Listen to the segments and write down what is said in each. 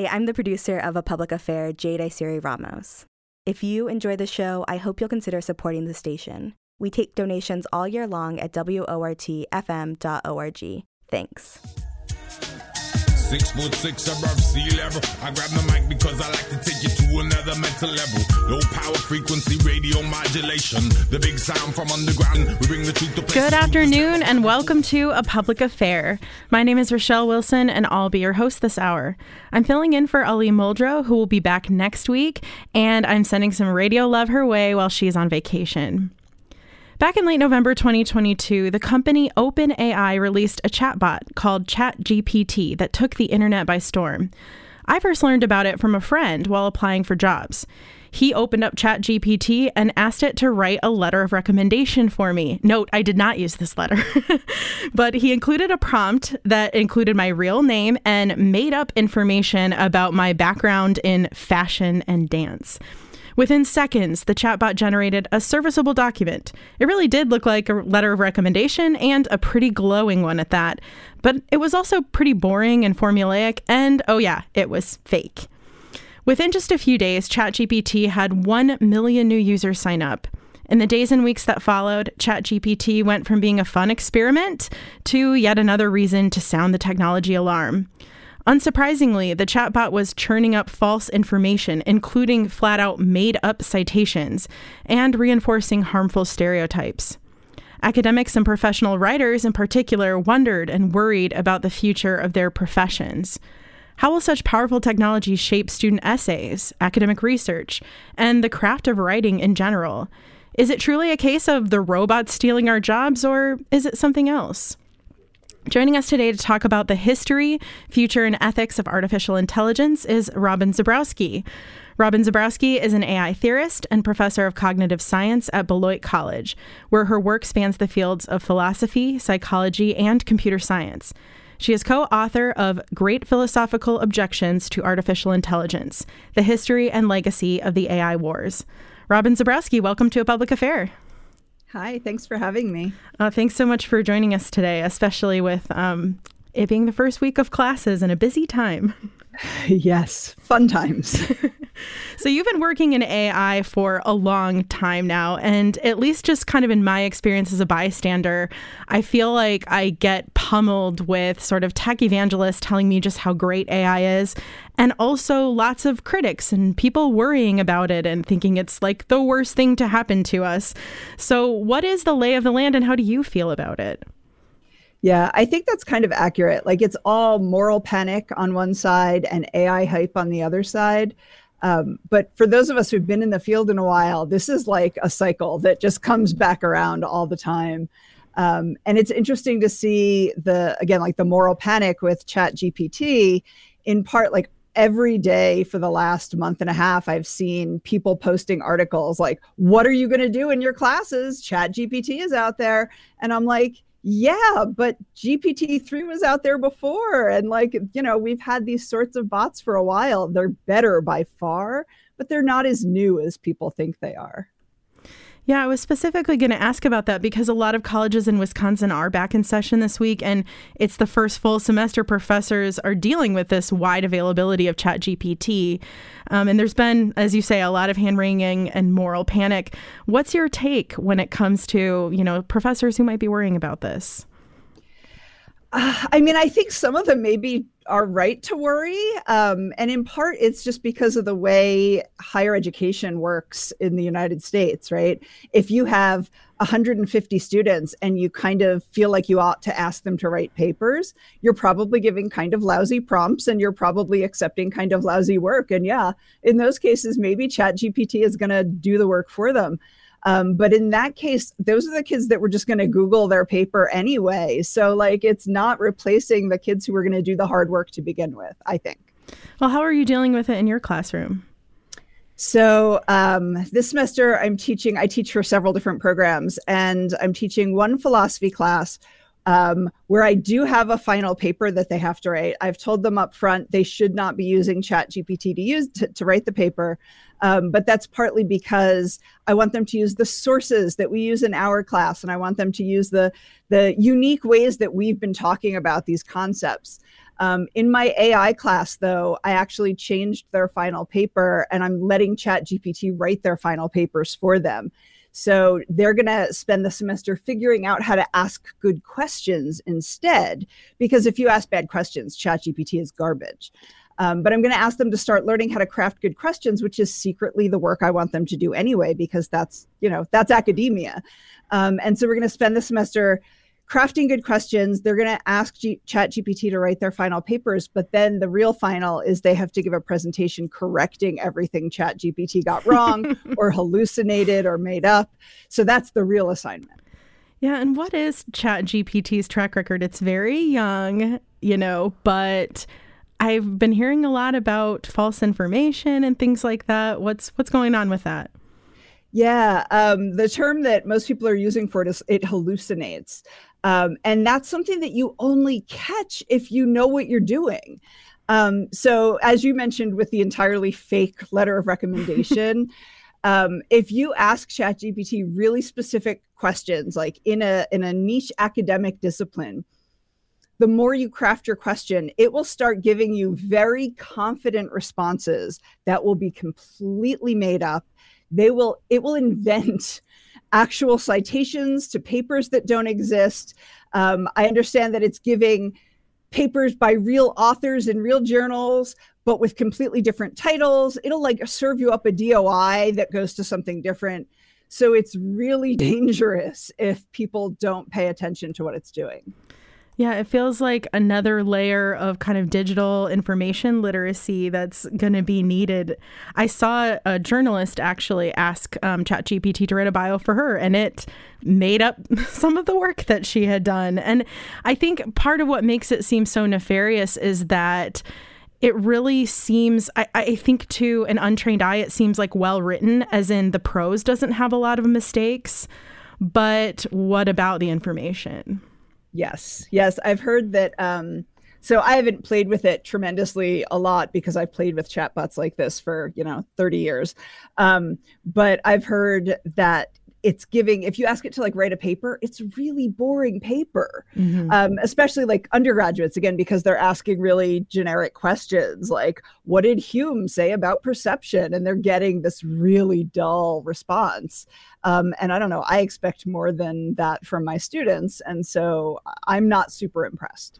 Hi, I'm the producer of A Public Affair, Jade Isiri Ramos. If you enjoy the show, I hope you'll consider supporting the station. We take donations all year long at WORTFM.org. Thanks. Six foot six above sea level. I grab the mic because I like to take you to another mental level. Low power frequency radio modulation. The big sound from underground. We bring the truth to Good afternoon and welcome to A Public Affair. My name is Rochelle Wilson and I'll be your host this hour. I'm filling in for Ali Muldrow, who will be back next week, and I'm sending some radio love her way while she's on vacation. Back in late November 2022, the company OpenAI released a chatbot called ChatGPT that took the internet by storm. I first learned about it from a friend while applying for jobs. He opened up ChatGPT and asked it to write a letter of recommendation for me. Note, I did not use this letter, but he included a prompt that included my real name and made up information about my background in fashion and dance. Within seconds, the chatbot generated a serviceable document. It really did look like a letter of recommendation and a pretty glowing one at that. But it was also pretty boring and formulaic, and oh yeah, it was fake. Within just a few days, ChatGPT had 1 million new users sign up. In the days and weeks that followed, ChatGPT went from being a fun experiment to yet another reason to sound the technology alarm. Unsurprisingly, the chatbot was churning up false information, including flat out made up citations, and reinforcing harmful stereotypes. Academics and professional writers, in particular, wondered and worried about the future of their professions. How will such powerful technology shape student essays, academic research, and the craft of writing in general? Is it truly a case of the robots stealing our jobs, or is it something else? Joining us today to talk about the history, future, and ethics of artificial intelligence is Robin Zebrowski. Robin Zebrowski is an AI theorist and professor of cognitive science at Beloit College, where her work spans the fields of philosophy, psychology, and computer science. She is co author of Great Philosophical Objections to Artificial Intelligence The History and Legacy of the AI Wars. Robin Zebrowski, welcome to A Public Affair. Hi, thanks for having me. Uh, thanks so much for joining us today, especially with um, it being the first week of classes and a busy time. yes, fun times. so, you've been working in AI for a long time now. And at least, just kind of in my experience as a bystander, I feel like I get pummeled with sort of tech evangelists telling me just how great AI is. And also lots of critics and people worrying about it and thinking it's like the worst thing to happen to us. So, what is the lay of the land and how do you feel about it? Yeah, I think that's kind of accurate. Like it's all moral panic on one side and AI hype on the other side. Um, but for those of us who've been in the field in a while, this is like a cycle that just comes back around all the time. Um, and it's interesting to see the, again, like the moral panic with Chat GPT, in part, like every day for the last month and a half i've seen people posting articles like what are you going to do in your classes chat gpt is out there and i'm like yeah, but GPT-3 was out there before. And like, you know, we've had these sorts of bots for a while. They're better by far, but they're not as new as people think they are. Yeah, I was specifically going to ask about that because a lot of colleges in Wisconsin are back in session this week, and it's the first full semester professors are dealing with this wide availability of ChatGPT. Um, and there's been, as you say, a lot of hand wringing and moral panic. What's your take when it comes to, you know, professors who might be worrying about this? Uh, I mean, I think some of them maybe are right to worry. Um, and in part, it's just because of the way higher education works in the United States, right? If you have 150 students and you kind of feel like you ought to ask them to write papers, you're probably giving kind of lousy prompts and you're probably accepting kind of lousy work. And yeah, in those cases, maybe ChatGPT is going to do the work for them. Um, but in that case, those are the kids that were just going to Google their paper anyway. So, like, it's not replacing the kids who were going to do the hard work to begin with, I think. Well, how are you dealing with it in your classroom? So um, this semester, I'm teaching. I teach for several different programs, and I'm teaching one philosophy class um, where I do have a final paper that they have to write. I've told them up front they should not be using Chat GPT to use to, to write the paper. Um, but that's partly because I want them to use the sources that we use in our class, and I want them to use the the unique ways that we've been talking about these concepts. Um, in my AI class, though, I actually changed their final paper and I'm letting ChatGPT write their final papers for them. So they're going to spend the semester figuring out how to ask good questions instead. Because if you ask bad questions, ChatGPT is garbage. Um, but I'm going to ask them to start learning how to craft good questions, which is secretly the work I want them to do anyway, because that's you know that's academia. Um, and so we're going to spend the semester crafting good questions. They're going to ask G- Chat GPT to write their final papers, but then the real final is they have to give a presentation correcting everything Chat GPT got wrong or hallucinated or made up. So that's the real assignment. Yeah, and what is Chat GPT's track record? It's very young, you know, but I've been hearing a lot about false information and things like that. What's what's going on with that? Yeah, um, the term that most people are using for it is it hallucinates. Um, and that's something that you only catch if you know what you're doing. Um, so, as you mentioned with the entirely fake letter of recommendation, um, if you ask ChatGPT really specific questions, like in a in a niche academic discipline, the more you craft your question, it will start giving you very confident responses that will be completely made up. They will it will invent actual citations to papers that don't exist. Um, I understand that it's giving papers by real authors in real journals, but with completely different titles. It'll like serve you up a DOI that goes to something different. So it's really dangerous if people don't pay attention to what it's doing. Yeah, it feels like another layer of kind of digital information literacy that's going to be needed. I saw a journalist actually ask um, ChatGPT to write a bio for her, and it made up some of the work that she had done. And I think part of what makes it seem so nefarious is that it really seems I, I, think to an untrained eye it seems like well written as in the prose doesn't have a lot of mistakes but what about the information Yes, yes, I've heard that. Um, so I haven't played with it tremendously a lot because I've played with chatbots like this for you know 30 years. Um, but I've heard that it's giving if you ask it to like write a paper it's really boring paper. Mm-hmm. um, especially like undergraduates again because they're asking really generic questions like what did hume say about perception? And they're getting this really dull response. Um, and i don't know i expect more than that from my students and so i'm not super impressed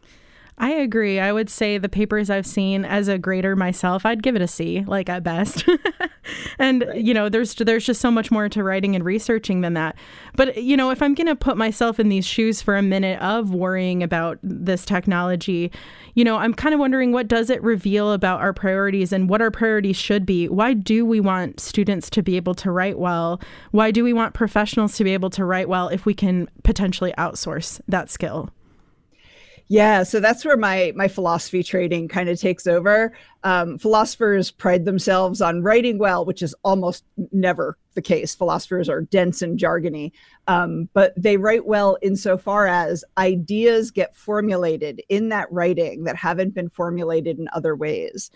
I agree. I would say the papers I've seen as a grader myself, I'd give it a C, like at best. and right. you know, there's there's just so much more to writing and researching than that. But you know, if I'm going to put myself in these shoes for a minute of worrying about this technology, you know, I'm kind of wondering what does it reveal about our priorities and what our priorities should be? Why do we want students to be able to write well? Why do we want professionals to be able to write well if we can potentially outsource that skill? Yeah, so that's where my my philosophy trading kind of takes over. Um, philosophers pride themselves on writing well, which is almost never the case. Philosophers are dense and jargony, um, but they write well insofar as ideas get formulated in that writing that haven't been formulated in other ways.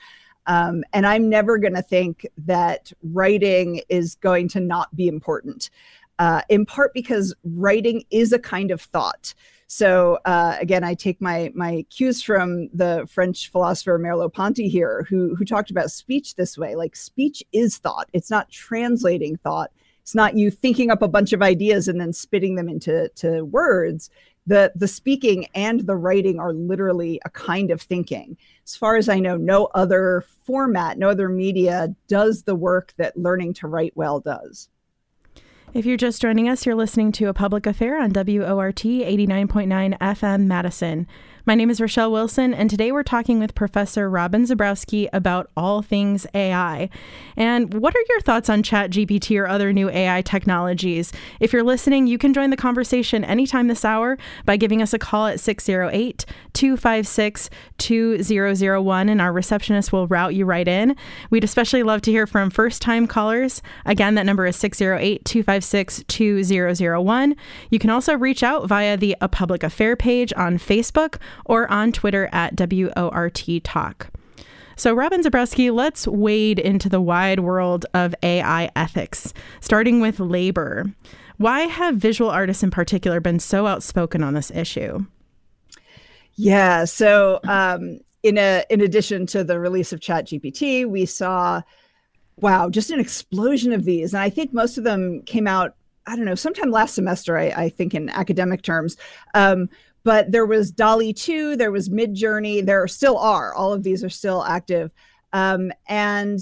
Um, and I'm never going to think that writing is going to not be important, uh, in part because writing is a kind of thought. So uh, again, I take my my cues from the French philosopher Merleau-Ponty here, who who talked about speech this way. Like speech is thought; it's not translating thought. It's not you thinking up a bunch of ideas and then spitting them into to words. The the speaking and the writing are literally a kind of thinking. As far as I know, no other format, no other media does the work that learning to write well does. If you're just joining us, you're listening to a public affair on WORT 89.9 FM Madison. My name is Rochelle Wilson, and today we're talking with Professor Robin Zebrowski about all things AI. And what are your thoughts on ChatGPT or other new AI technologies? If you're listening, you can join the conversation anytime this hour by giving us a call at 608 256 2001, and our receptionist will route you right in. We'd especially love to hear from first time callers. Again, that number is 608 256 2001. You can also reach out via the A Public Affair page on Facebook or on Twitter at WORT Talk. So, Robin Zebrowski, let's wade into the wide world of AI ethics, starting with labor. Why have visual artists in particular been so outspoken on this issue? Yeah, so um, in a in addition to the release of Chat GPT, we saw wow, just an explosion of these. And I think most of them came out, I don't know, sometime last semester, I, I think in academic terms. Um, but there was DALL-E 2, there was Midjourney, there still are. All of these are still active. Um, and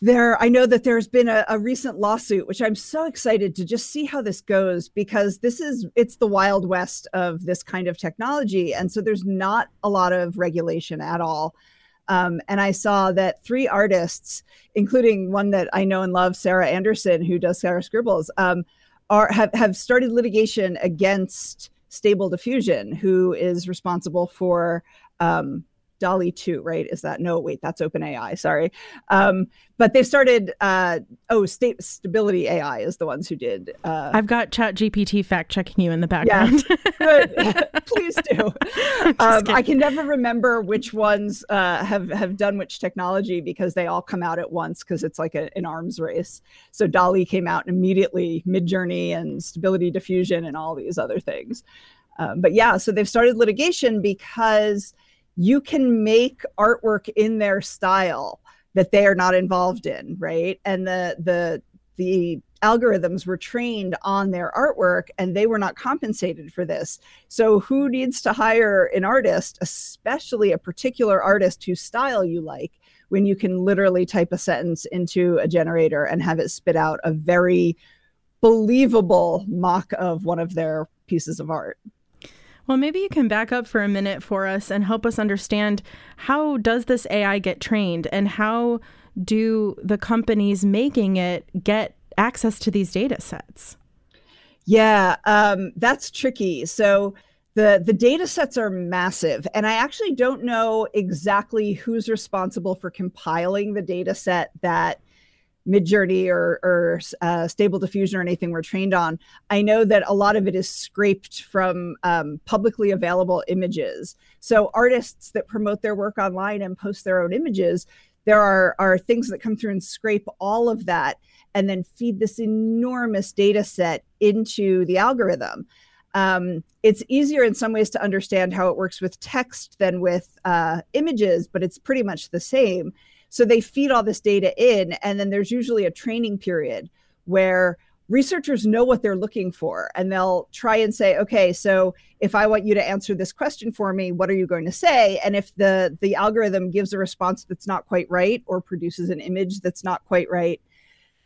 there, I know that there's been a, a recent lawsuit, which I'm so excited to just see how this goes because this is it's the wild west of this kind of technology, and so there's not a lot of regulation at all. Um, and I saw that three artists, including one that I know and love, Sarah Andersen, who does Sarah Scribbles, um, are have, have started litigation against Stable Diffusion, who is responsible for um, DALL-E 2, right? Is that no? Wait, that's OpenAI. Sorry, um, but they started. Uh, oh, state stability AI is the ones who did. Uh, I've got Chat GPT fact checking you in the background. Yeah. Please do. Um, I can never remember which ones uh, have have done which technology because they all come out at once because it's like a, an arms race. So DALL-E came out immediately, Midjourney and Stability Diffusion and all these other things. Um, but yeah, so they've started litigation because you can make artwork in their style that they are not involved in, right? And the the the algorithms were trained on their artwork and they were not compensated for this. So who needs to hire an artist, especially a particular artist whose style you like, when you can literally type a sentence into a generator and have it spit out a very believable mock of one of their pieces of art. Well, maybe you can back up for a minute for us and help us understand how does this AI get trained and how do the companies making it get access to these data sets? Yeah, um, that's tricky. So the the data sets are massive, and I actually don't know exactly who's responsible for compiling the data set that Midjourney or, or uh, Stable Diffusion or anything we're trained on, I know that a lot of it is scraped from um, publicly available images. So artists that promote their work online and post their own images, there are are things that come through and scrape all of that and then feed this enormous data set into the algorithm. Um, it's easier in some ways to understand how it works with text than with uh, images, but it's pretty much the same so they feed all this data in, and then there's usually a training period where researchers know what they're looking for and they'll try and say okay so if i want you to answer this question for me what are you going to say? And if the the algorithm gives a response that's not quite right or produces an image that's not quite right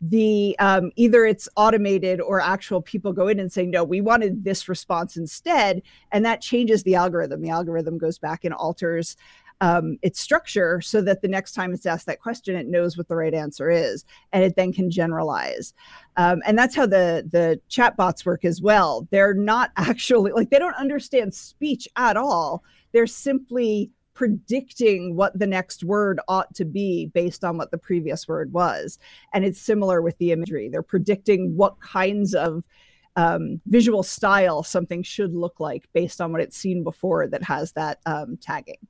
the um, either it's automated or actual people go in and say no we wanted this response instead and that changes the algorithm. The algorithm goes back and alters um, its structure so that the next time it's asked that question, it knows what the right answer is, and it then can generalize. Um, and that's how the the chatbots work as well. They're not actually like they don't understand speech at all. They're simply predicting what the next word ought to be based on what the previous word was. And it's similar with the imagery. They're predicting what kinds of um, visual style something should look like based on what it's seen before that has that um, tagging.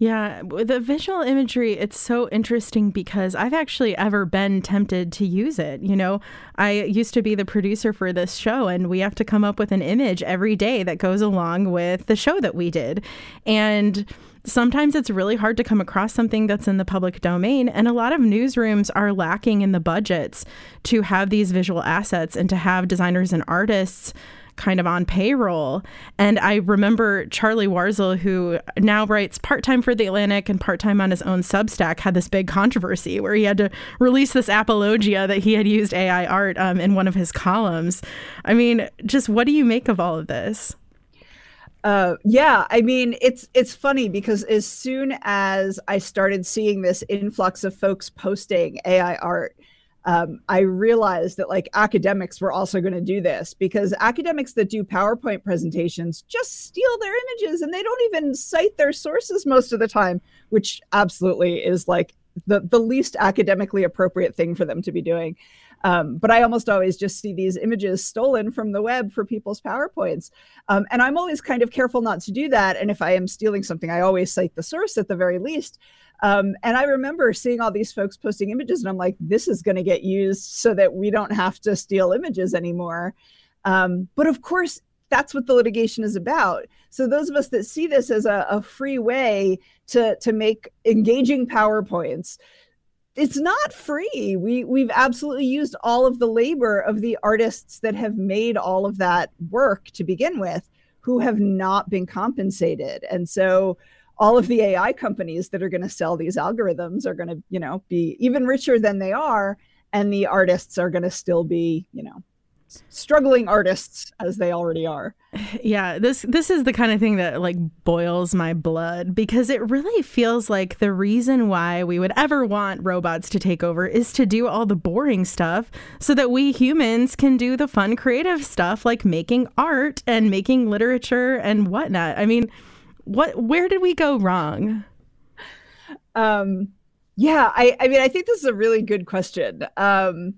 Yeah, the visual imagery, it's so interesting because I've actually ever been tempted to use it. You know, I used to be the producer for this show, and we have to come up with an image every day that goes along with the show that we did. And sometimes it's really hard to come across something that's in the public domain. And a lot of newsrooms are lacking in the budgets to have these visual assets and to have designers and artists kind of on payroll. And I remember Charlie Warzel, who now writes part time for The Atlantic and part time on his own Substack, had this big controversy where he had to release this apologia that he had used AI art um, in one of his columns. I mean, just what do you make of all of this? Uh, yeah, I mean it's it's funny because as soon as I started seeing this influx of folks posting AI art, um, I realized that like academics were also going to do this because academics that do PowerPoint presentations just steal their images and they don't even cite their sources most of the time, which absolutely is like the, the least academically appropriate thing for them to be doing. Um, but I almost always just see these images stolen from the web for people's PowerPoints. Um, and I'm always kind of careful not to do that. And if I am stealing something, I always cite the source at the very least. Um, and I remember seeing all these folks posting images, and I'm like, this is going to get used so that we don't have to steal images anymore. Um, but of course, that's what the litigation is about. So those of us that see this as a, a free way to to make engaging PowerPoints, it's not free. We we've absolutely used all of the labor of the artists that have made all of that work to begin with, who have not been compensated. And so all of the AI companies that are going to sell these algorithms are going to, you know, be even richer than they are and the artists are going to still be, you know, struggling artists as they already are. Yeah, this this is the kind of thing that like boils my blood because it really feels like the reason why we would ever want robots to take over is to do all the boring stuff so that we humans can do the fun creative stuff like making art and making literature and whatnot. I mean, what where did we go wrong? Um yeah, I I mean I think this is a really good question. Um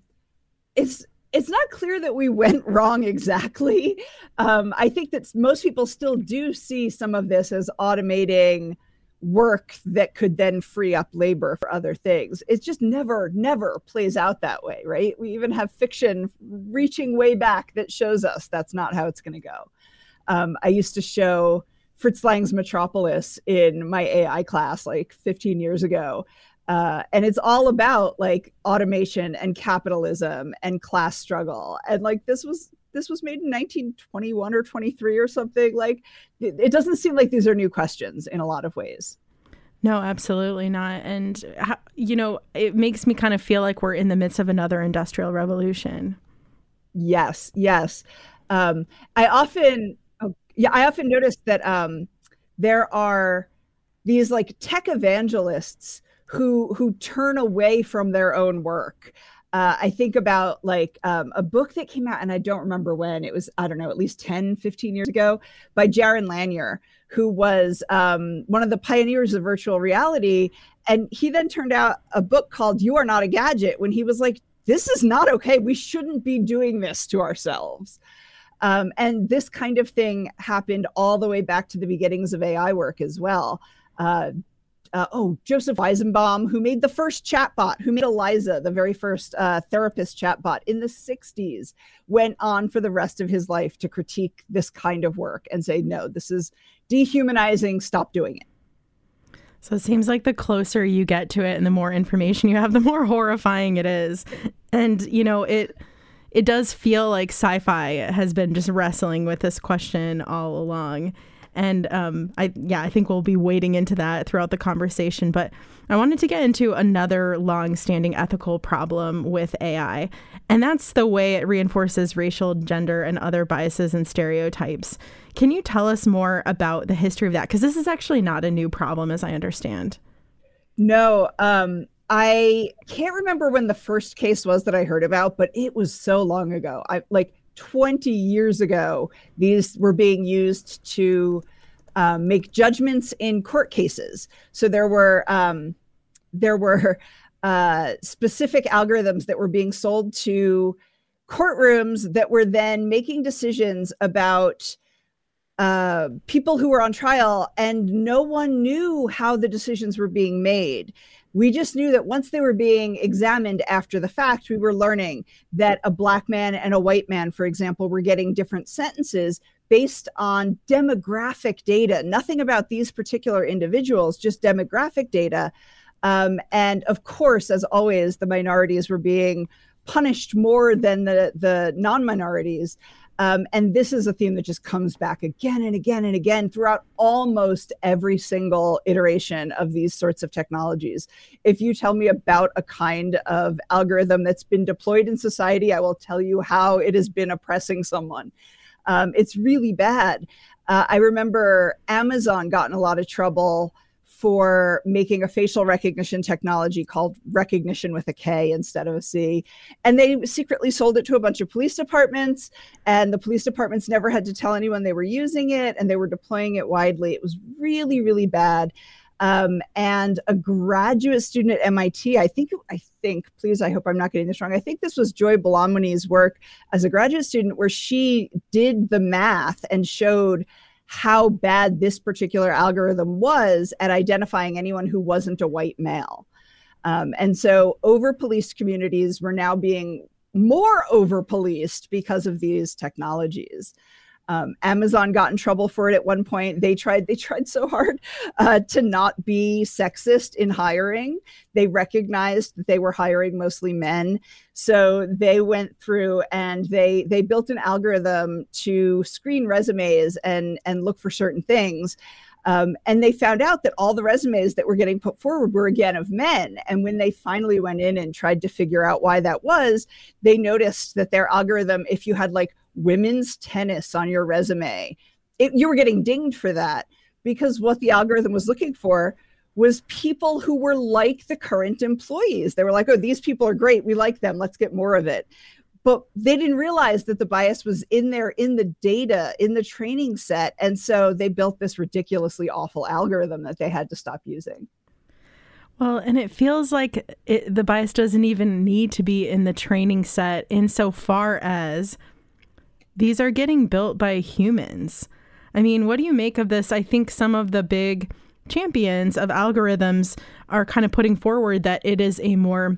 it's it's not clear that we went wrong exactly. Um, I think that most people still do see some of this as automating work that could then free up labor for other things. It just never, never plays out that way, right? We even have fiction reaching way back that shows us that's not how it's going to go. Um, I used to show Fritz Lang's Metropolis in my AI class like 15 years ago. Uh, and it's all about like automation and capitalism and class struggle and like this was this was made in 1921 or 23 or something like it, it doesn't seem like these are new questions in a lot of ways no, absolutely not. And, you know, it makes me kind of feel like we're in the midst of another industrial revolution. Yes, yes. Um, I often, oh, yeah, I often notice that um, there are these like tech evangelists who who turn away from their own work. Uh, I think about like um, a book that came out, and I don't remember when it was, I don't know, at least 10, 15 years ago by Jaron Lanier, who was um, one of the pioneers of virtual reality. And he then turned out a book called You Are Not a Gadget when he was like, this is not okay. We shouldn't be doing this to ourselves. Um, and this kind of thing happened all the way back to the beginnings of AI work as well. Uh, uh, oh, Joseph Weizenbaum, who made the first chatbot, who made Eliza, the very first uh, therapist chatbot in the 60s, went on for the rest of his life to critique this kind of work and say, no, this is dehumanizing, stop doing it. So it seems like the closer you get to it and the more information you have, the more horrifying it is. And, you know, it it does feel like sci-fi has been just wrestling with this question all along. And um, I yeah, I think we'll be wading into that throughout the conversation. But I wanted to get into another long-standing ethical problem with AI, and that's the way it reinforces racial, gender, and other biases and stereotypes. Can you tell us more about the history of that? Because this is actually not a new problem, as I understand. No, um, I can't remember when the first case was that I heard about, but it was so long ago. I like 20 years ago, these were being used to um, make judgments in court cases. So there were um, there were uh, specific algorithms that were being sold to courtrooms that were then making decisions about uh, people who were on trial, and no one knew how the decisions were being made. We just knew that once they were being examined after the fact, we were learning that a black man and a white man, for example, were getting different sentences based on demographic data, nothing about these particular individuals, just demographic data. Um, and of course, as always, the minorities were being punished more than the, the non minorities. Um, and this is a theme that just comes back again and again and again throughout almost every single iteration of these sorts of technologies. If you tell me about a kind of algorithm that's been deployed in society, I will tell you how it has been oppressing someone. Um, it's really bad. Uh, I remember Amazon got in a lot of trouble for making a facial recognition technology called Rekognition with a K instead of a C. And they secretly sold it to a bunch of police departments, and the police departments never had to tell anyone they were using it, and they were deploying it widely. It was really, really bad. Um, and a graduate student at MIT, I think, I think, please, I hope I'm not getting this wrong. I think this was Joy Buolamwini's work as a graduate student, where she did the math and showed how bad this particular algorithm was at identifying anyone who wasn't a white male. Um, and so, over policed communities were now being more over policed because of these technologies. Um, Amazon got in trouble for it at one point. They tried they tried so hard uh, to not be sexist in hiring. They recognized that they were hiring mostly men, so they went through and they they built an algorithm to screen resumes and and look for certain things. Um, and they found out that all the resumes that were getting put forward were again of men. And when they finally went in and tried to figure out why that was, they noticed that their algorithm, if you had like women's tennis on your resume, it, you were getting dinged for that because what the algorithm was looking for was people who were like the current employees. They were like, oh, these people are great. We like them. Let's get more of it but they didn't realize that the bias was in there in the data in the training set and so they built this ridiculously awful algorithm that they had to stop using well and it feels like it, the bias doesn't even need to be in the training set insofar as these are getting built by humans i mean what do you make of this i think some of the big champions of algorithms are kind of putting forward that it is a more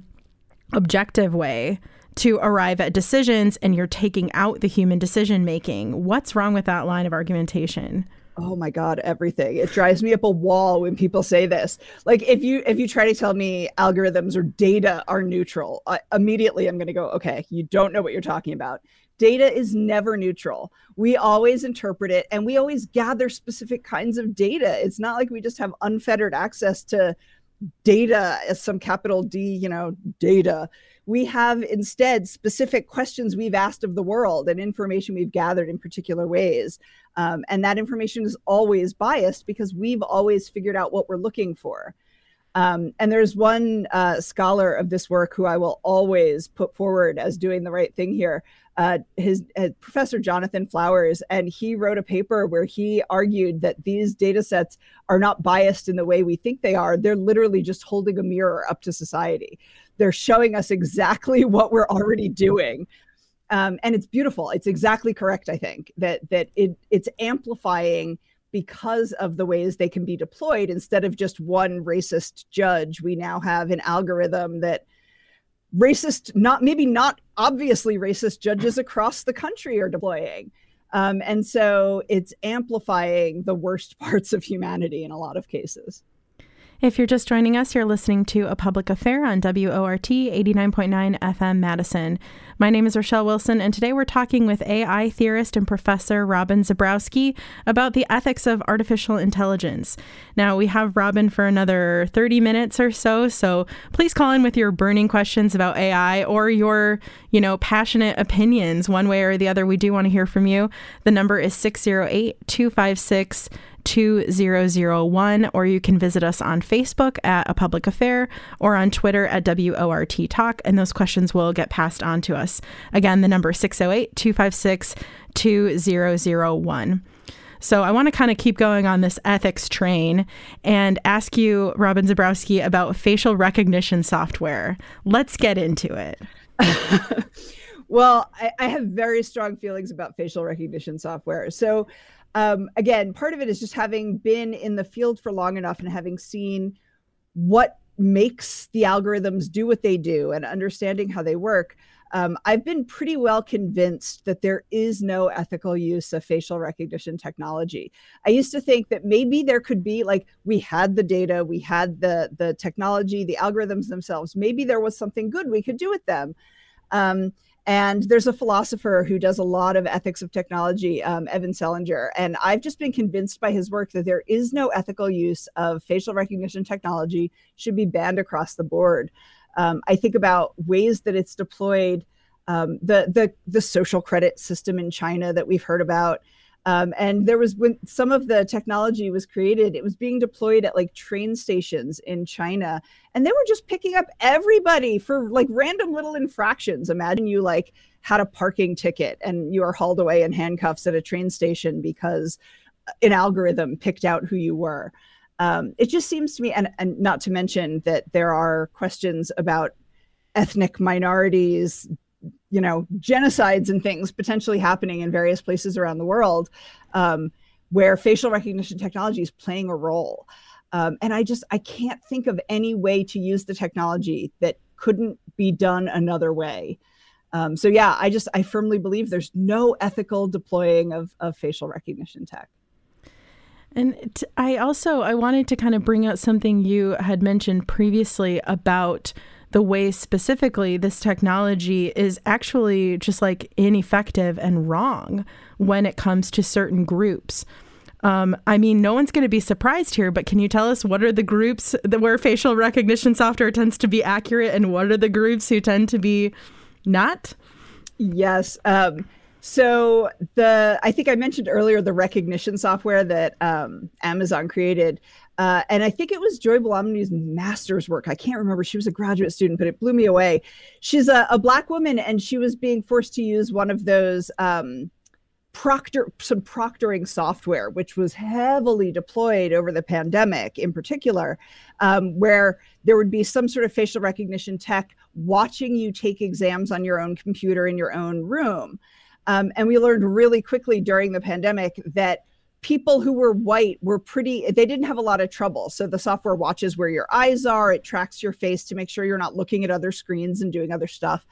objective way to arrive at decisions and you're taking out the human decision making. What's wrong with that line of argumentation? Oh my god everything. It drives me up a wall when people say this. Like if you if you try to tell me algorithms or data are neutral uh, immediately i'm going to go okay you don't know what you're talking about. Data is never neutral. We always interpret it and we always gather specific kinds of data. It's not like we just have unfettered access to data as some capital d you know data we have instead specific questions we've asked of the world and information we've gathered in particular ways. Um, and that information is always biased because we've always figured out what we're looking for. Um, and there's one uh, scholar of this work who I will always put forward as doing the right thing here. Uh, his uh, Professor Jonathan Flowers, and he wrote a paper where he argued that these data sets are not biased in the way we think they are. They're literally just holding a mirror up to society. They're showing us exactly what we're already doing. Um, and it's beautiful. It's exactly correct, I think, that that it it's amplifying because of the ways they can be deployed instead of just one racist judge we now have an algorithm that racist not maybe not obviously racist judges across the country are deploying. Um, and so it's amplifying the worst parts of humanity in a lot of cases if you're just joining us, you're listening to A Public Affair on WORT 89.9 FM Madison. My name is Rochelle Wilson, and today we're talking with AI theorist and professor Robin Zebrowski about the ethics of artificial intelligence. Now, we have Robin for another 30 minutes or so, so please call in with your burning questions about AI or your, you know, passionate opinions one way or the other. We do want to hear from you. The number is 608 256 2001, or you can visit us on Facebook at A Public Affair or on Twitter at WORT Talk, and those questions will get passed on to us. Again, the number 608 256 2001. So I want to kind of keep going on this ethics train and ask you, Robin Zebrowski, about facial recognition software. Let's get into it. well, I, I, have very strong feelings about facial recognition software. So um, again, part of it is just having been in the field for long enough and having seen what makes the algorithms do what they do and understanding how they work. Um, I've been pretty well convinced that there is no ethical use of facial recognition technology. I used to think that maybe there could be, like, we had the data, we had the the technology, the algorithms themselves. Maybe there was something good we could do with them. Um, and there's a philosopher who does a lot of ethics of technology, um, Evan Selinger. And I've just been convinced by his work that there is no ethical use of facial recognition technology, should be banned across the board. Um, I think about ways that it's deployed, um, the, the, the social credit system in China that we've heard about. Um, and there was when some of the technology was created, it was being deployed at like train stations in China, and they were just picking up everybody for like random little infractions. Imagine you like had a parking ticket and you are hauled away in handcuffs at a train station because an algorithm picked out who you were. Um, it just seems to me, and, and not to mention that there are questions about ethnic minorities you know genocides and things potentially happening in various places around the world um, where facial recognition technology is playing a role um, and i just i can't think of any way to use the technology that couldn't be done another way Um, so yeah, I just I firmly believe there's no ethical deploying of, of facial recognition tech. And t- I also I wanted to kind of bring out something you had mentioned previously about the way specifically this technology is actually just like ineffective and wrong when it comes to certain groups. Um, I mean, no one's going to be surprised here, but can you tell us what are the groups that where facial recognition software tends to be accurate, and what are the groups who tend to be not? Yes. Um, so the I think I mentioned earlier the Rekognition software that um, Amazon created, uh, and I think it was Joy Buolamwini's master's work. I can't remember. She was a graduate student, but it blew me away. She's a, a black woman, and she was being forced to use one of those. Um, proctor some proctoring software which was heavily deployed over the pandemic in particular um, where there would be some sort of facial recognition tech watching you take exams on your own computer in your own room um, and we learned really quickly during the pandemic that people who were white were pretty they didn't have a lot of trouble so the software watches where your eyes are it tracks your face to make sure you're not looking at other screens and doing other stuff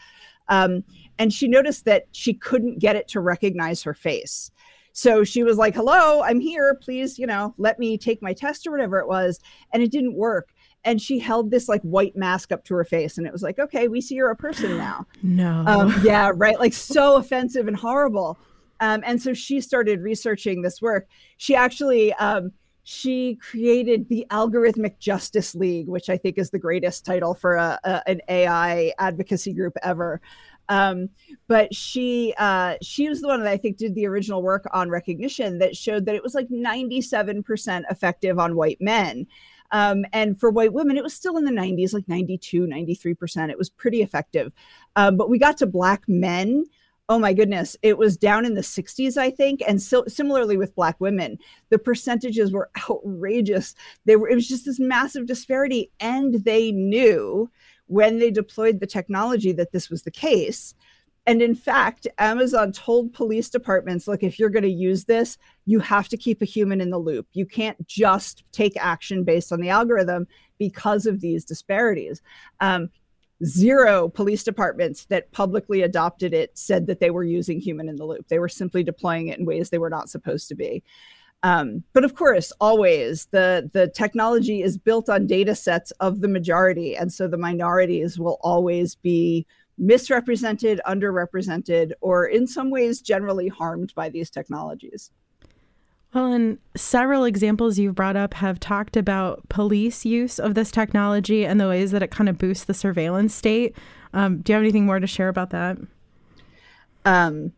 um, and she noticed that she couldn't get it to recognize her face. So she was like, hello, I'm here. Please, you know, let me take my test or whatever it was. And it didn't work. And she held this like white mask up to her face. And it was like, okay, we see you're a person now. No. Um, yeah, right. Like so offensive and horrible. Um, and so she started researching this work. She actually, um, she created the Algorithmic Justice League, which I think is the greatest title for a, a, an AI advocacy group ever. Um, but she uh, she was the one that I think did the original work on Rekognition that showed that it was like 97% effective on white men. Um, and for white women, it was still in the 90s, like 92, 93%. It was pretty effective. Um, but we got to black men oh my goodness, it was down in the 60s, I think. And so similarly with black women, the percentages were outrageous. They were, it was just this massive disparity. And they knew when they deployed the technology that this was the case. And in fact, Amazon told police departments, look, if you're going to use this, you have to keep a human in the loop. You can't just take action based on the algorithm because of these disparities. Um, zero police departments that publicly adopted it said that they were using human in the loop. They were simply deploying it in ways they were not supposed to be. Um, but of course, always the the technology is built on data sets of the majority, and so the minorities will always be misrepresented, underrepresented, or in some ways generally harmed by these technologies. Well, and several examples you've brought up have talked about police use of this technology and the ways that it kind of boosts the surveillance state. Um, do you have anything more to share about that? Um,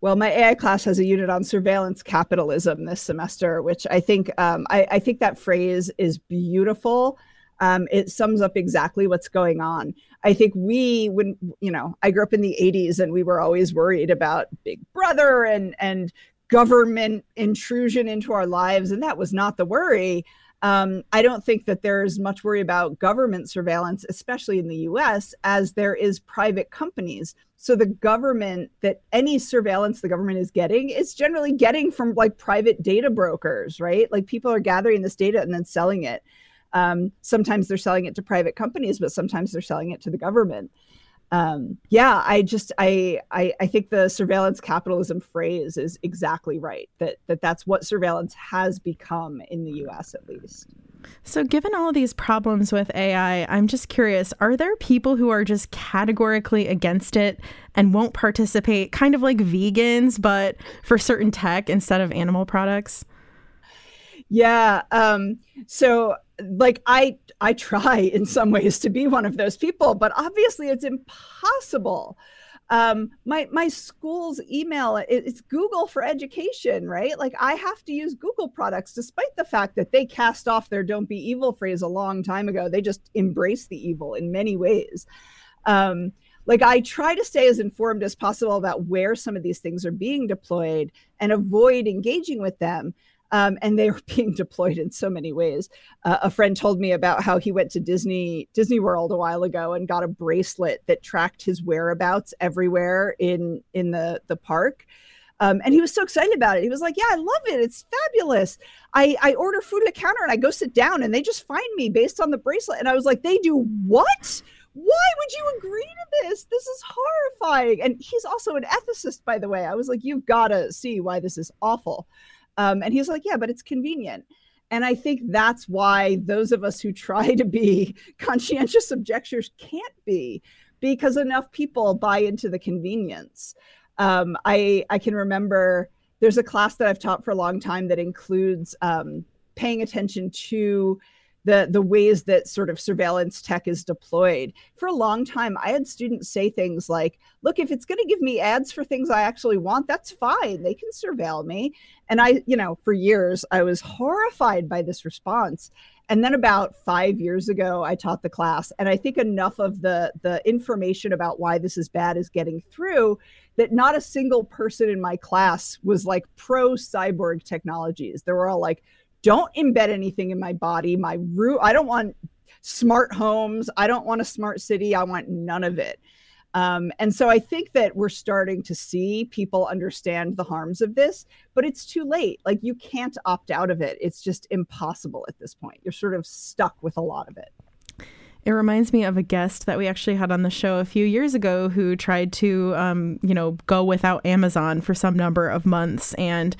well, my AI class has a unit on surveillance capitalism this semester, which I think um, I, I, think that phrase is beautiful. Um, it sums up exactly what's going on. I think we, when you know, I grew up in the '80s, and we were always worried about Big Brother and and government intrusion into our lives, and that was not the worry. Um, I don't think that there's much worry about government surveillance, especially in the US, as there is private companies. So the government, that any surveillance the government is getting, is generally getting from like private data brokers, right? Like people are gathering this data and then selling it. Um, sometimes they're selling it to private companies, but sometimes they're selling it to the government um, yeah, I just I, I I think the surveillance capitalism phrase is exactly right. That that that's what surveillance has become in the U.S. at least. So, given all these problems with AI, I'm just curious are there people who are just categorically against it and won't participate, kind of like vegans, but for certain tech instead of animal products? Yeah. Um, so, like, I I try in some ways to be one of those people, but obviously it's impossible. Um, my my school's email it's Google for education, right? Like I have to use Google products, despite the fact that they cast off their "Don't be evil" phrase a long time ago. They just embrace the evil in many ways. Um, like I try to stay as informed as possible about where some of these things are being deployed and avoid engaging with them. Um, and they were being deployed in so many ways. Uh, a friend told me about how he went to Disney Disney World a while ago and got a bracelet that tracked his whereabouts everywhere in in the the park. Um, and he was so excited about it. He was like, "Yeah, I love it. It's fabulous. I I order food at a counter and I go sit down and they just find me based on the bracelet." And I was like, "They do what?" why would you agree to this? This is horrifying. And he's also an ethicist, by the way. I was like, you've got to see why this is awful. Um, and he's like, yeah, but it's convenient. And I think that's why those of us who try to be conscientious objectors can't be, because enough people buy into the convenience. Um, I I can remember there's a class that I've taught for a long time that includes um, paying attention to the the ways that sort of surveillance tech is deployed. For a long time, I had students say things like, "Look, if it's going to give me ads for things I actually want, that's fine. They can surveil me." And I, you know, for years I was horrified by this response. And then about 5 years ago, I taught the class, and I think enough of the the information about why this is bad is getting through that not a single person in my class was like pro cyborg technologies. They were all like don't embed anything in my body. My root, I don't want smart homes. I don't want a smart city. I want none of it. Um, and so I think that we're starting to see people understand the harms of this, but it's too late. Like you can't opt out of it. It's just impossible at this point. You're sort of stuck with a lot of it. It reminds me of a guest that we actually had on the show a few years ago who tried to, um, you know, go without Amazon for some number of months and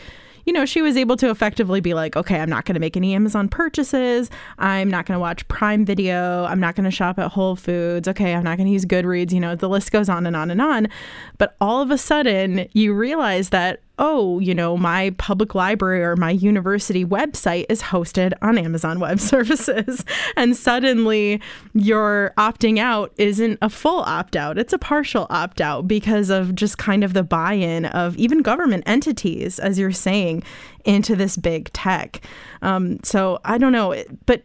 you know, she was able to effectively be like, okay, I'm not going to make any Amazon purchases. I'm not going to watch Prime Video. I'm not going to shop at Whole Foods. Okay, I'm not going to use Goodreads. You know, the list goes on and on and on. But all of a sudden, you realize that oh, you know, my public library or my university website is hosted on Amazon Web Services. and suddenly your opting out isn't a full opt out, it's a partial opt out because of just kind of the buy in of even government entities, as you're saying, into this big tech. Um, so I don't know, but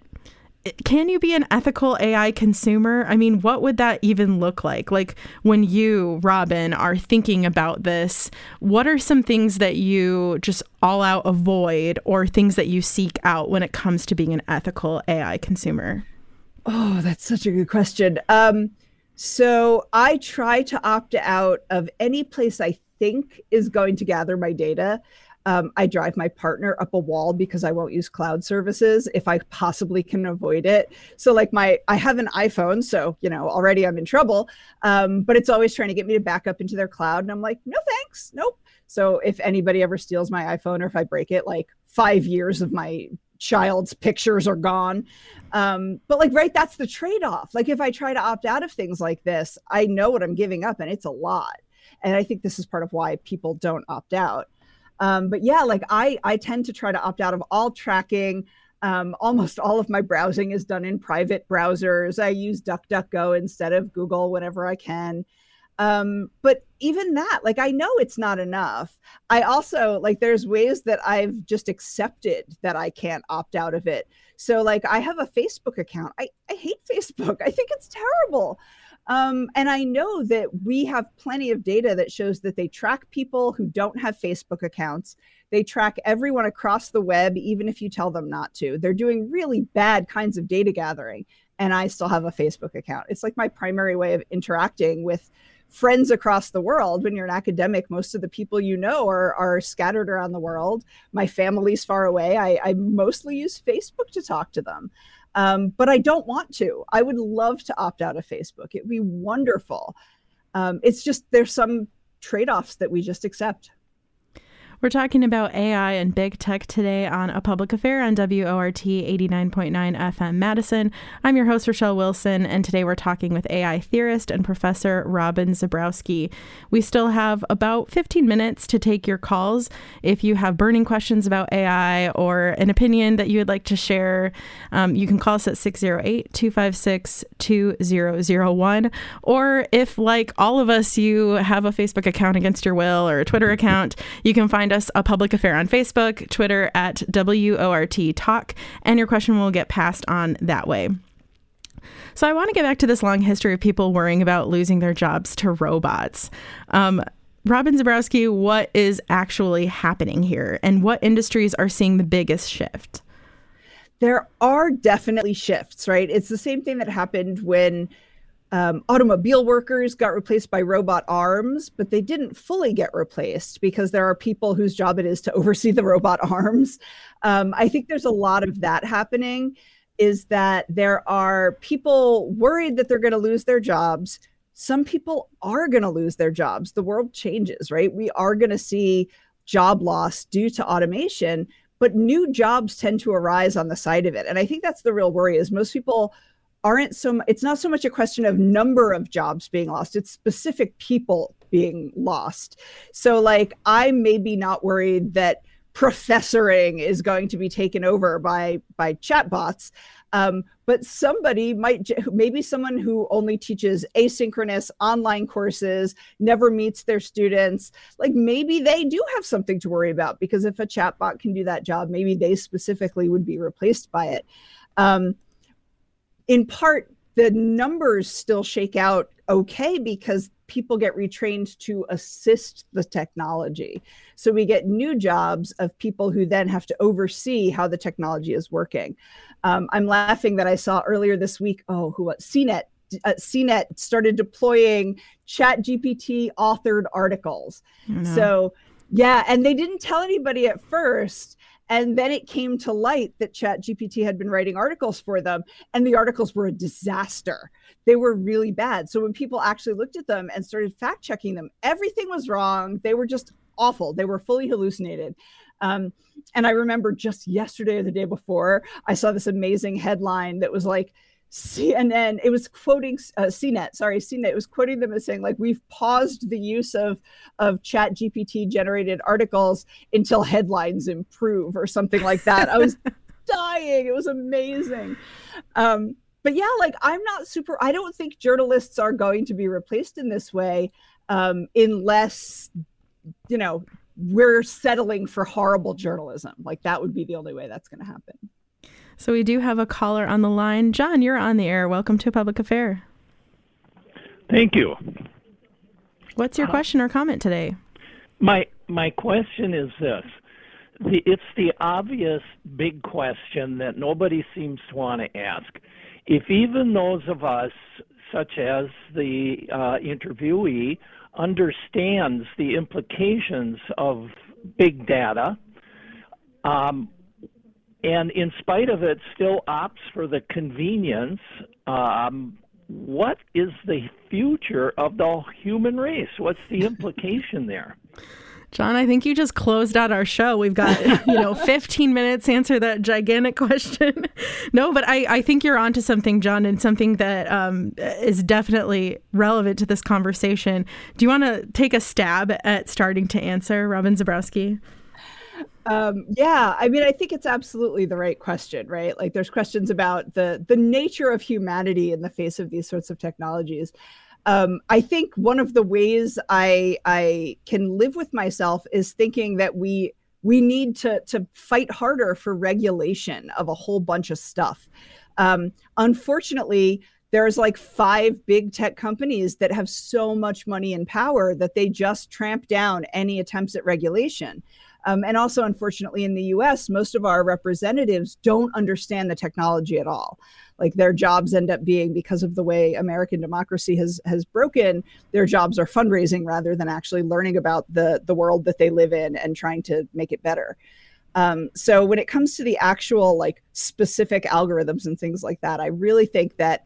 can you be an ethical AI consumer? I mean, what would that even look like? Like when you, Robin, are thinking about this, what are some things that you just all out avoid or things that you seek out when it comes to being an ethical AI consumer? Oh, that's such a good question. Um, so I try to opt out of any place I think is going to gather my data. Um, I drive my partner up a wall because I won't use cloud services if I possibly can avoid it. So, like my, I have an iPhone, so you know already I'm in trouble. Um, but it's always trying to get me to back up into their cloud, and I'm like, no thanks, nope. So if anybody ever steals my iPhone or if I break it, like five years of my child's pictures are gone. Um, but like, right, that's the trade off. Like, if I try to opt out of things like this, I know what I'm giving up, and it's a lot. And I think this is part of why people don't opt out. Um, but yeah, like I, I tend to try to opt out of all tracking. Um, almost all of my browsing is done in private browsers. I use DuckDuckGo instead of Google whenever I can. Um, but even that, like, I know it's not enough. I also, like, there's ways that I've just accepted that I can't opt out of it. So, like, I have a Facebook account. I, I hate Facebook, I think it's terrible. Um, and I know that we have plenty of data that shows that they track people who don't have Facebook accounts. They track everyone across the web, even if you tell them not to. They're doing really bad kinds of data gathering. And I still have a Facebook account. It's like my primary way of interacting with friends across the world. When you're an academic, most of the people you know are, are scattered around the world. My family's far away. I, I mostly use Facebook to talk to them. Um, but I don't want to. I would love to opt out of Facebook. It'd be wonderful. Um, it's just there's some trade offs that we just accept. We're talking about AI and big tech today on A Public Affair on WORT 89.9 FM Madison. I'm your host, Rochelle Wilson, and today we're talking with AI theorist and professor Robin Zebrowski. We still have about 15 minutes to take your calls. If you have burning questions about AI or an opinion that you would like to share, um, you can call us at 608 256 2001. Or if, like all of us, you have a Facebook account against your will or a Twitter account, you can find us a public affair on Facebook, Twitter at WORT Talk, and your question will get passed on that way. So I want to get back to this long history of people worrying about losing their jobs to robots. Um, Robin Zebrowski, what is actually happening here, and what industries are seeing the biggest shift? There are definitely shifts, right? It's the same thing that happened when um, automobile workers got replaced by robot arms, but they didn't fully get replaced because there are people whose job it is to oversee the robot arms. Um, I think there's a lot of that happening. is that there are people worried that they're going to lose their jobs. Some people are going to lose their jobs. The world changes, right? We are going to see job loss due to automation, but new jobs tend to arise on the side of it. And I think that's the real worry is most people aren't so it's not so much a question of number of jobs being lost it's specific people being lost. So like i may be not worried that professoring is going to be taken over by by chatbots um, but somebody might maybe someone who only teaches asynchronous online courses never meets their students like maybe they do have something to worry about because if a chatbot can do that job maybe they specifically would be replaced by it. Um, in part the numbers still shake out okay because people get retrained to assist the technology. So we get new jobs of people who then have to oversee how the technology is working. Um, I'm laughing that I saw earlier this week, oh, who? CNET. Uh, CNET started deploying ChatGPT authored articles. So, yeah, and they didn't tell anybody at first. And then it came to light that ChatGPT had been writing articles for them, and the articles were a disaster. They were really bad. So when people actually looked at them and started fact checking them, everything was wrong. They were just awful. They were fully hallucinated. Um, and I remember just yesterday or the day before, I saw this amazing headline that was like, CNN, it was quoting uh, CNET, sorry, CNET, it was quoting them as saying, like, we've paused the use of, of ChatGPT generated articles until headlines improve or something like that. I was dying. It was amazing. Um, but yeah, like, I'm not super, I don't think journalists are going to be replaced in this way um, unless, you know, we're settling for horrible journalism. Like, that would be the only way that's going to happen. So we do have a caller on the line. John, you're on the air. Welcome to Public Affair. Thank you. What's your question or comment today? My my question is this. The, it's the obvious big question that nobody seems to want to ask. If even those of us, such as the uh, interviewee, understands the implications of big data, um, and in spite of it, still opts for the convenience. Um, what is the future of the human race? What's the implication there? John, I think you just closed out our show. We've got, you know, 15 minutes to answer that gigantic question. no, but I, I think you're onto something, John, and something that um, is definitely relevant to this conversation. Do you want to take a stab at starting to answer, Robin Zebrowski? Um, yeah, I mean, I think it's absolutely the right question, right? Like, there's questions about the the nature of humanity in the face of these sorts of technologies. Um, I think one of the ways I I can live with myself is thinking that we we need to to fight harder for regulation of a whole bunch of stuff. Um, unfortunately, there's like five big tech companies that have so much money and power that they just tramp down any attempts at regulation. Um, and also, unfortunately, in the US, most of our representatives don't understand the technology at all. Like their jobs end up being because of the way American democracy has has broken, their jobs are fundraising rather than actually learning about the, the world that they live in and trying to make it better. Um, so when it comes to the actual like specific algorithms and things like that, I really think that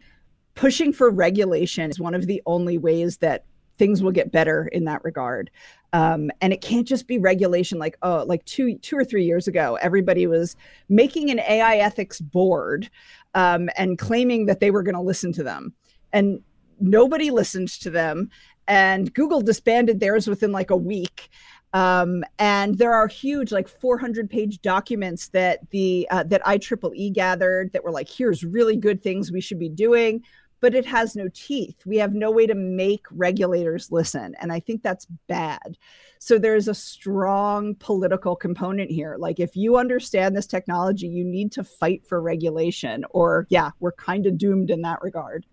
pushing for regulation is one of the only ways that things will get better in that regard. Um, and it can't just be regulation like oh like two two or three years ago everybody was making an ai ethics board um, and claiming that they were going to listen to them. And nobody listened to them and google disbanded theirs within like a week. Um, and there are huge like 400 page documents that the uh, that IEEE gathered that were like here's really good things we should be doing but it has no teeth. We have no way to make regulators listen. And I think that's bad. So there's a strong political component here. Like, if you understand this technology, you need to fight for regulation, or yeah, we're kind of doomed in that regard.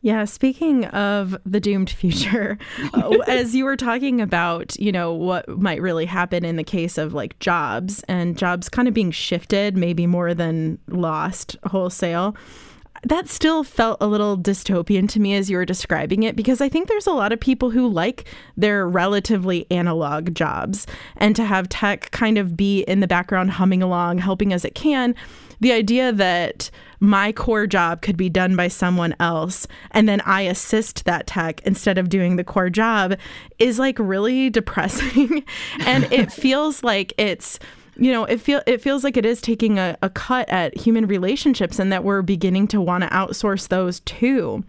Yeah, speaking of the doomed future, uh, as you were talking about, you know, what might really happen in the case of like jobs and jobs kind of being shifted, maybe more than lost wholesale that still felt a little dystopian to me as you were describing it because I think there's a lot of people who like their relatively analog jobs and to have tech kind of be in the background humming along, helping as it can the idea that my core job could be done by someone else and then I assist that tech instead of doing the core job is like really depressing. and it feels like it's you know, it feel it feels like it is taking a, a cut at human relationships and that we're beginning to want to outsource those too.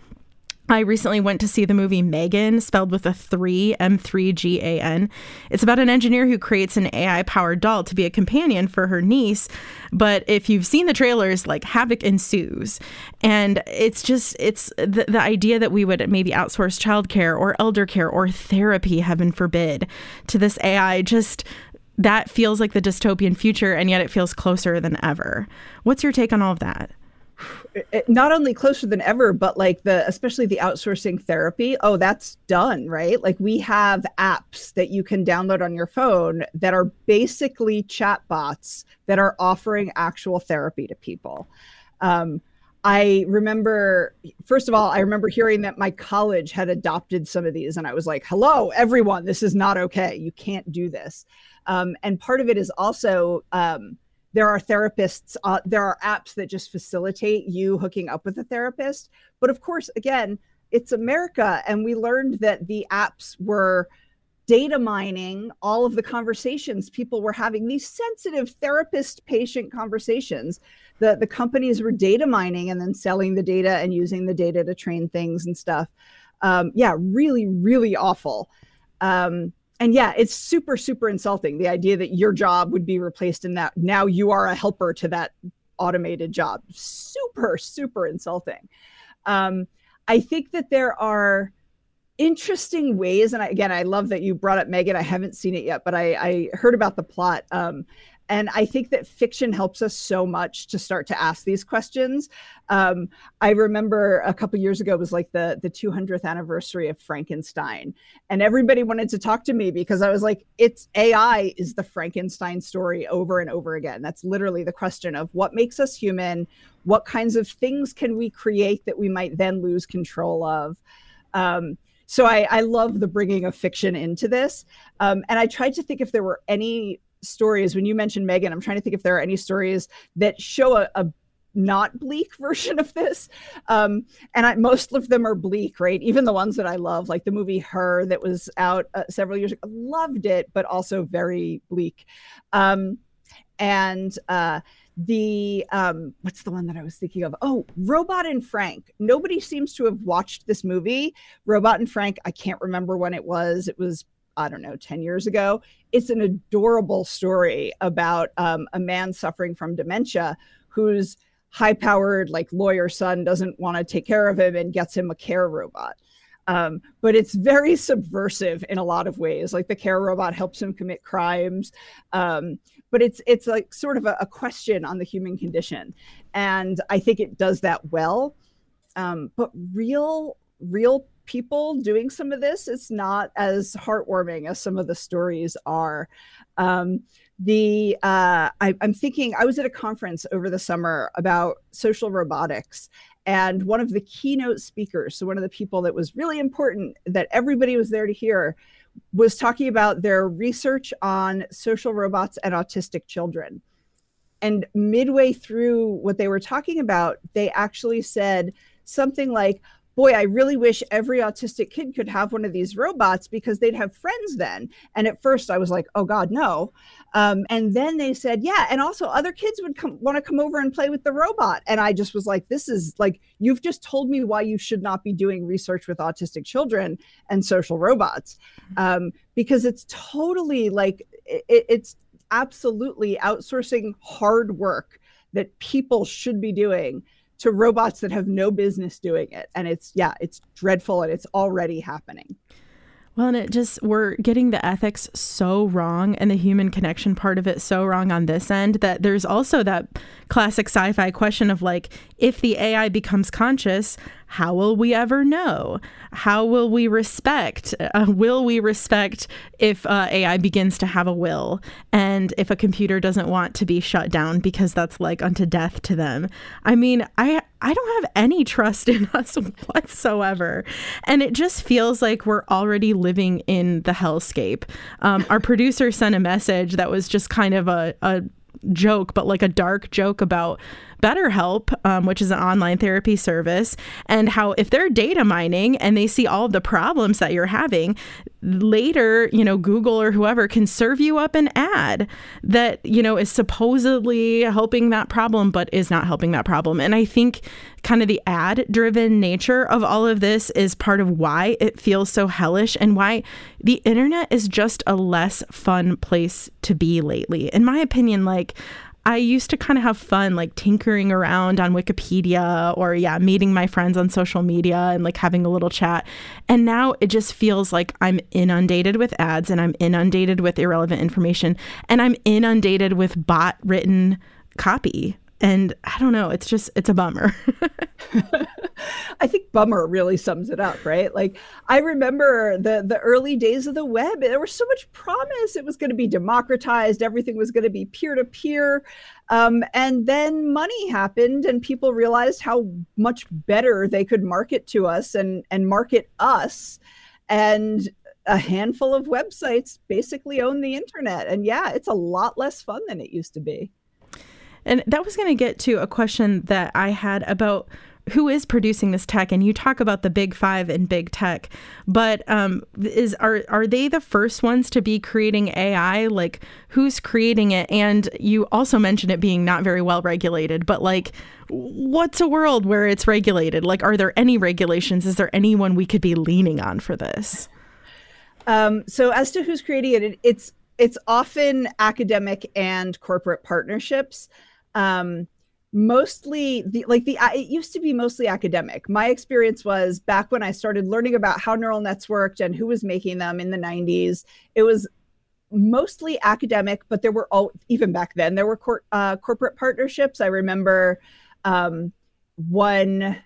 I recently went to see the movie Megan, spelled with a 3, M3G-A-N. It's about an engineer who creates an AI-powered doll to be a companion for her niece, but if you've seen the trailers, like havoc ensues. And it's just it's the, the idea that we would maybe outsource childcare or elder care or therapy, heaven forbid, to this AI just that feels like the dystopian future and yet it feels closer than ever. What's your take on all of that? not only closer than ever but like the especially the outsourcing therapy oh that's done right like we have apps that you can download on your phone that are basically chatbots that are offering actual therapy to people um, I remember, first of all, I remember hearing that my college had adopted some of these, and I was like, hello, everyone, this is not okay. You can't do this. Um, and part of it is also um, there are therapists uh, there are apps that just facilitate you hooking up with a therapist. But of course again it's america and we learned that the apps were data mining all of the conversations. People were having these sensitive therapist patient conversations. The the companies were data mining and then selling the data and using the data to train things and stuff. Um, yeah really really awful. Um, and yeah, it's super, super insulting. The idea that your job would be replaced in that now you are a helper to that automated job. Super, super insulting. Um, I think that there are interesting ways, and I, again, I love that you brought up Megan. I haven't seen it yet, but I, I heard about the plot. Um, and I think that fiction helps us so much to start to ask these questions. Um, I remember a couple years ago it was like the the 200th anniversary of Frankenstein, and everybody wanted to talk to me because I was like, "It's AI is the Frankenstein story over and over again." That's literally the question of what makes us human. What kinds of things can we create that we might then lose control of? Um, so I, I, love the bringing of fiction into this. Um, and I tried to think if there were any stories when you mentioned megan i'm trying to think if there are any stories that show a, a not bleak version of this. Um, and I, most of them are bleak right? Even the ones that i love like the movie her that was out uh, several years ago loved it but also very bleak. Um, and uh, the um, what's the one that i was thinking of? Oh robot and frank. Nobody seems to have watched this movie. Robot and frank i can't remember when it was. It was I don't know, 10 years ago. It's an adorable story about um, a man suffering from dementia whose high powered, like lawyer son doesn't want to take care of him and gets him a care robot. Um, but it's very subversive in a lot of ways. Like the care robot helps him commit crimes. Um, but it's it's like sort of a, a, question on the human condition, and I think it does that well. Um, but real real people doing some of this, it's not as heartwarming as some of the stories are. Um, the uh, I, I'm thinking I was at a conference over the summer about social robotics, and one of the keynote speakers, so one of the people that was really important that everybody was there to hear, was talking about their research on social robots and autistic children. And midway through what they were talking about, they actually said something like, boy, I really wish every autistic kid could have one of these robots because they'd have friends then. And at first I was like, oh God, no. Um, and then they said, yeah. And also other kids would come, want to come over and play with the robot. And I just was like, this is like, you've just told me why you should not be doing research with autistic children and social robots. Um, because it's totally like, it, it's absolutely outsourcing hard work that people should be doing to robots that have no business doing it. And it's, yeah, it's dreadful and it's already happening. Well, and it just, we're getting the ethics so wrong and the human connection part of it so wrong on this end that there's also that classic sci fi question of like, if the AI becomes conscious, how will we ever know? How will we respect? Uh, will we respect if uh, AI begins to have a will and if a computer doesn't want to be shut down because that's like unto death to them? I mean, I I don't have any trust in us whatsoever, and it just feels like we're already living in the hellscape. Um, our producer sent a message that was just kind of a, a joke, but like a dark joke about BetterHelp, um, which is an online therapy service, and how if they're data mining and they see all the problems that you're having, later, you know, Google or whoever can serve you up an ad that, you know, is supposedly helping that problem, but is not helping that problem. And I think kind of the ad driven nature of all of this is part of why it feels so hellish and why the internet is just a less fun place to be lately. In my opinion, like, I used to kind of have fun like tinkering around on Wikipedia or yeah, meeting my friends on social media and like having a little chat. And now it just feels like I'm inundated with ads and I'm inundated with irrelevant information and I'm inundated with bot written copy and I don't know, it's just it's a bummer. I think bummer really sums it up, right? Like I remember the the early days of the web, there was so much promise. It was going to be democratized, everything was going to be peer to peer. and then money happened and people realized how much better they could market to us and and market us and a handful of websites basically own the internet and yeah it's a lot less fun than it used to be and that was going to get to a question that I had about who is producing this tech and you talk about the big five in big tech but um, is are are they the first ones to be creating ai like who's creating it? And you also mentioned it being not very well regulated but like what's a world where it's regulated? Like are there any regulations? Is there anyone we could be leaning on for this? Um, so as to who's creating it it's it's often academic and corporate partnerships um, mostly the like the it used to be mostly academic. My experience was back when i started learning about how neural nets worked and who was making them in the 90s it was mostly academic but there were all even back then there were cor- uh, corporate partnerships. I remember um, one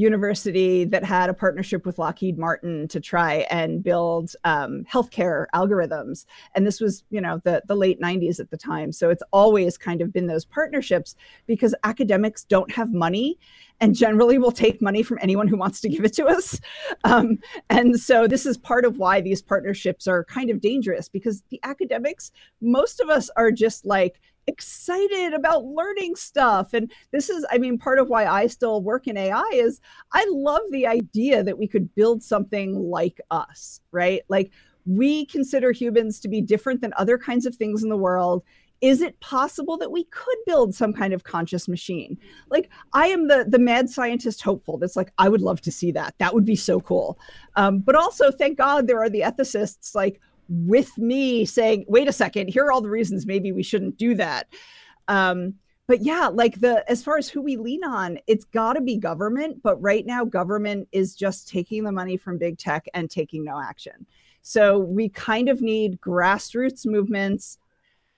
university that had a partnership with Lockheed Martin to try and build um, healthcare algorithms. And this was, you know, the, the late 90s at the time. So it's always kind of been those partnerships because academics don't have money and generally will take money from anyone who wants to give it to us. Um, and so this is part of why these partnerships are kind of dangerous because the academics, most of us are just like, excited about learning stuff. And this is, I mean, part of why I still work in AI is I love the idea that we could build something like us, right? Like we consider humans to be different than other kinds of things in the world. Is it possible that we could build some kind of conscious machine? Like I am the the mad scientist hopeful. That's like I would love to see that. That would be so cool. Um, but also, thank God there are the ethicists like with me saying, wait a second, here are all the reasons maybe we shouldn't do that. Um, but yeah, like the as far as who we lean on, it's got to be government. But right now, government is just taking the money from big tech and taking no action. So we kind of need grassroots movements,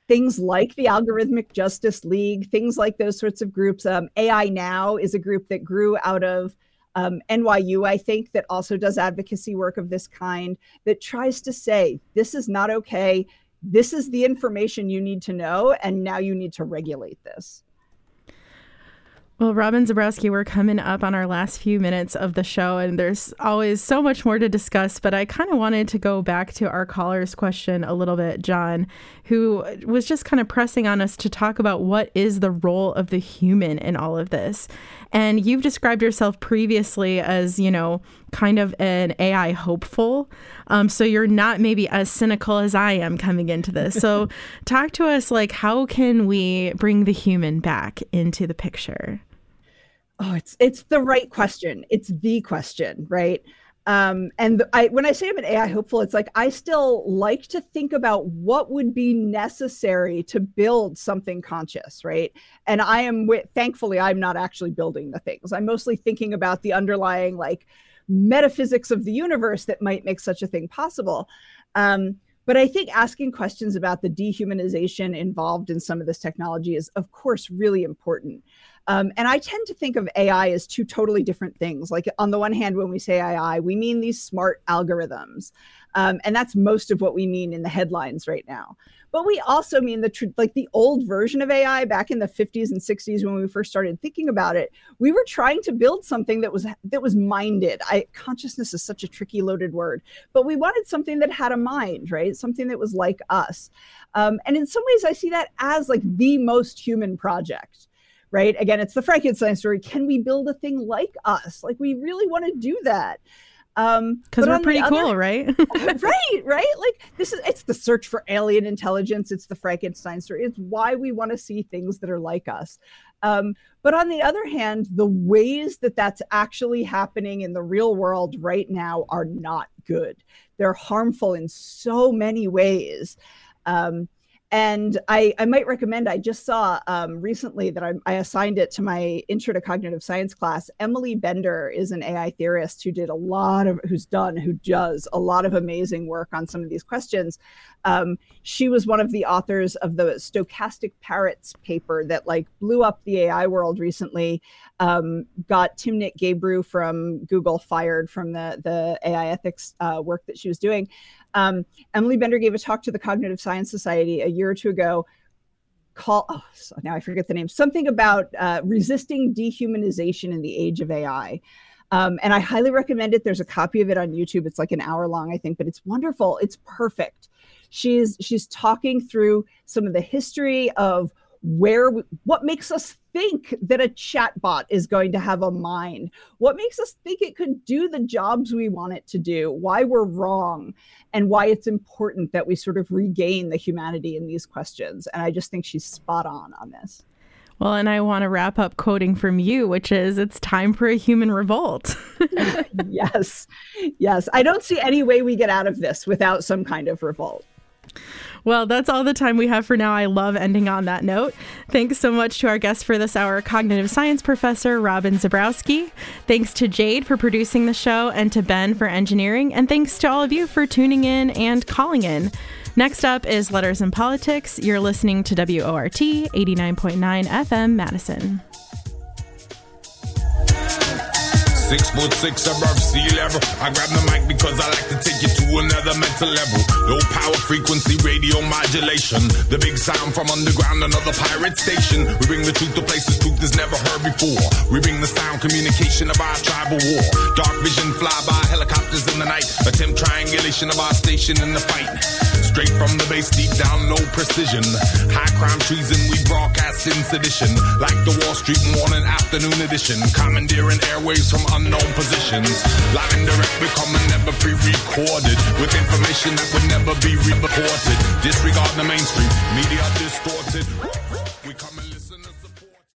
things like the Algorithmic Justice League, things like those sorts of groups. Um, AI Now is a group that grew out of um, NYU, I think, that also does advocacy work of this kind that tries to say, this is not okay. This is the information you need to know, and now you need to regulate this. Well, Robin Zebrowski, we're coming up on our last few minutes of the show, and there's always so much more to discuss. But I kind of wanted to go back to our caller's question a little bit, John, who was just kind of pressing on us to talk about what is the role of the human in all of this. And you've described yourself previously as, you know, kind of an AI hopeful. Um, so you're not maybe as cynical as I am coming into this. So talk to us like, how can we bring the human back into the picture? Oh, it's it's the right question. It's the question, right? Um, and I, when I say I'm an AI hopeful, it's like I still like to think about what would be necessary to build something conscious, right? And I am, thankfully, I'm not actually building the things. I'm mostly thinking about the underlying like metaphysics of the universe that might make such a thing possible. Um, but I think asking questions about the dehumanization involved in some of this technology is, of course, really important. Um, and I tend to think of AI as two totally different things. Like, on the one hand, when we say AI, we mean these smart algorithms. Um, and that's most of what we mean in the headlines right now. But we also mean the tr- like the old version of AI back in the 50s and 60s when we first started thinking about it. We were trying to build something that was that was minded. I consciousness is such a tricky loaded word, but we wanted something that had a mind, right? Something that was like us. Um, and in some ways, I see that as like the most human project right? Again, it's the Frankenstein story. Can we build a thing like us? Like we really want to do that. Um, because we're pretty other, cool, right? right, right. Like this is it's the search for alien intelligence. It's the Frankenstein story. It's why we want to see things that are like us. Um, but on the other hand, the ways that that's actually happening in the real world right now are not good. They're harmful in so many ways. Um, and I, I might recommend, I just saw um, recently that I, I, assigned it to my Intro to Cognitive Science class. Emily Bender is an AI theorist who did a lot of, who's done, who does a lot of amazing work on some of these questions. Um, she was one of the authors of the Stochastic Parrots paper that like blew up the AI world recently, um, got Timnit Gebru from Google fired from the, the AI ethics uh, work that she was doing. Um, Emily Bender gave a talk to the Cognitive Science Society a year or two ago. Call oh, so now I forget the name. Something about uh, resisting dehumanization in the age of AI. Um, and I highly recommend it. There's a copy of it on YouTube. It's like an hour long, I think, but it's wonderful. It's perfect. She's she's talking through some of the history of where what makes us think that a chatbot is going to have a mind what makes us think it could do the jobs we want it to do why we're wrong and why it's important that we sort of regain the humanity in these questions and i just think she's spot on on this well, and I want to wrap up quoting from you, which is it's time for a human revolt. yes. Yes. I don't see any way we get out of this without some kind of revolt. Well, that's all the time we have for now. I love ending on that note. Thanks so much to our guest for this hour, cognitive science professor Robin Zebrowski. Thanks to Jade for producing the show and to Ben for engineering. And thanks to all of you for tuning in and calling in. Next up is Letters and Politics. You're listening to WORT 89.9 FM Madison. Six foot six above sea level. I grab the mic because I like to take you to another mental level. Low power frequency radio modulation. The big sound from underground, another pirate station. We bring the truth to places truth is never heard before. We bring the sound communication of our tribal war. Dark vision fly by helicopters in the night. Attempt triangulation of our station in the fight. Straight from the base, deep down, no precision. High crime treason, we broadcast in sedition. Like the Wall Street morning afternoon edition. Commandeering airwaves from unknown positions. Live and direct, we come and never pre recorded. With information that would never be reported. Disregard the mainstream, media distorted.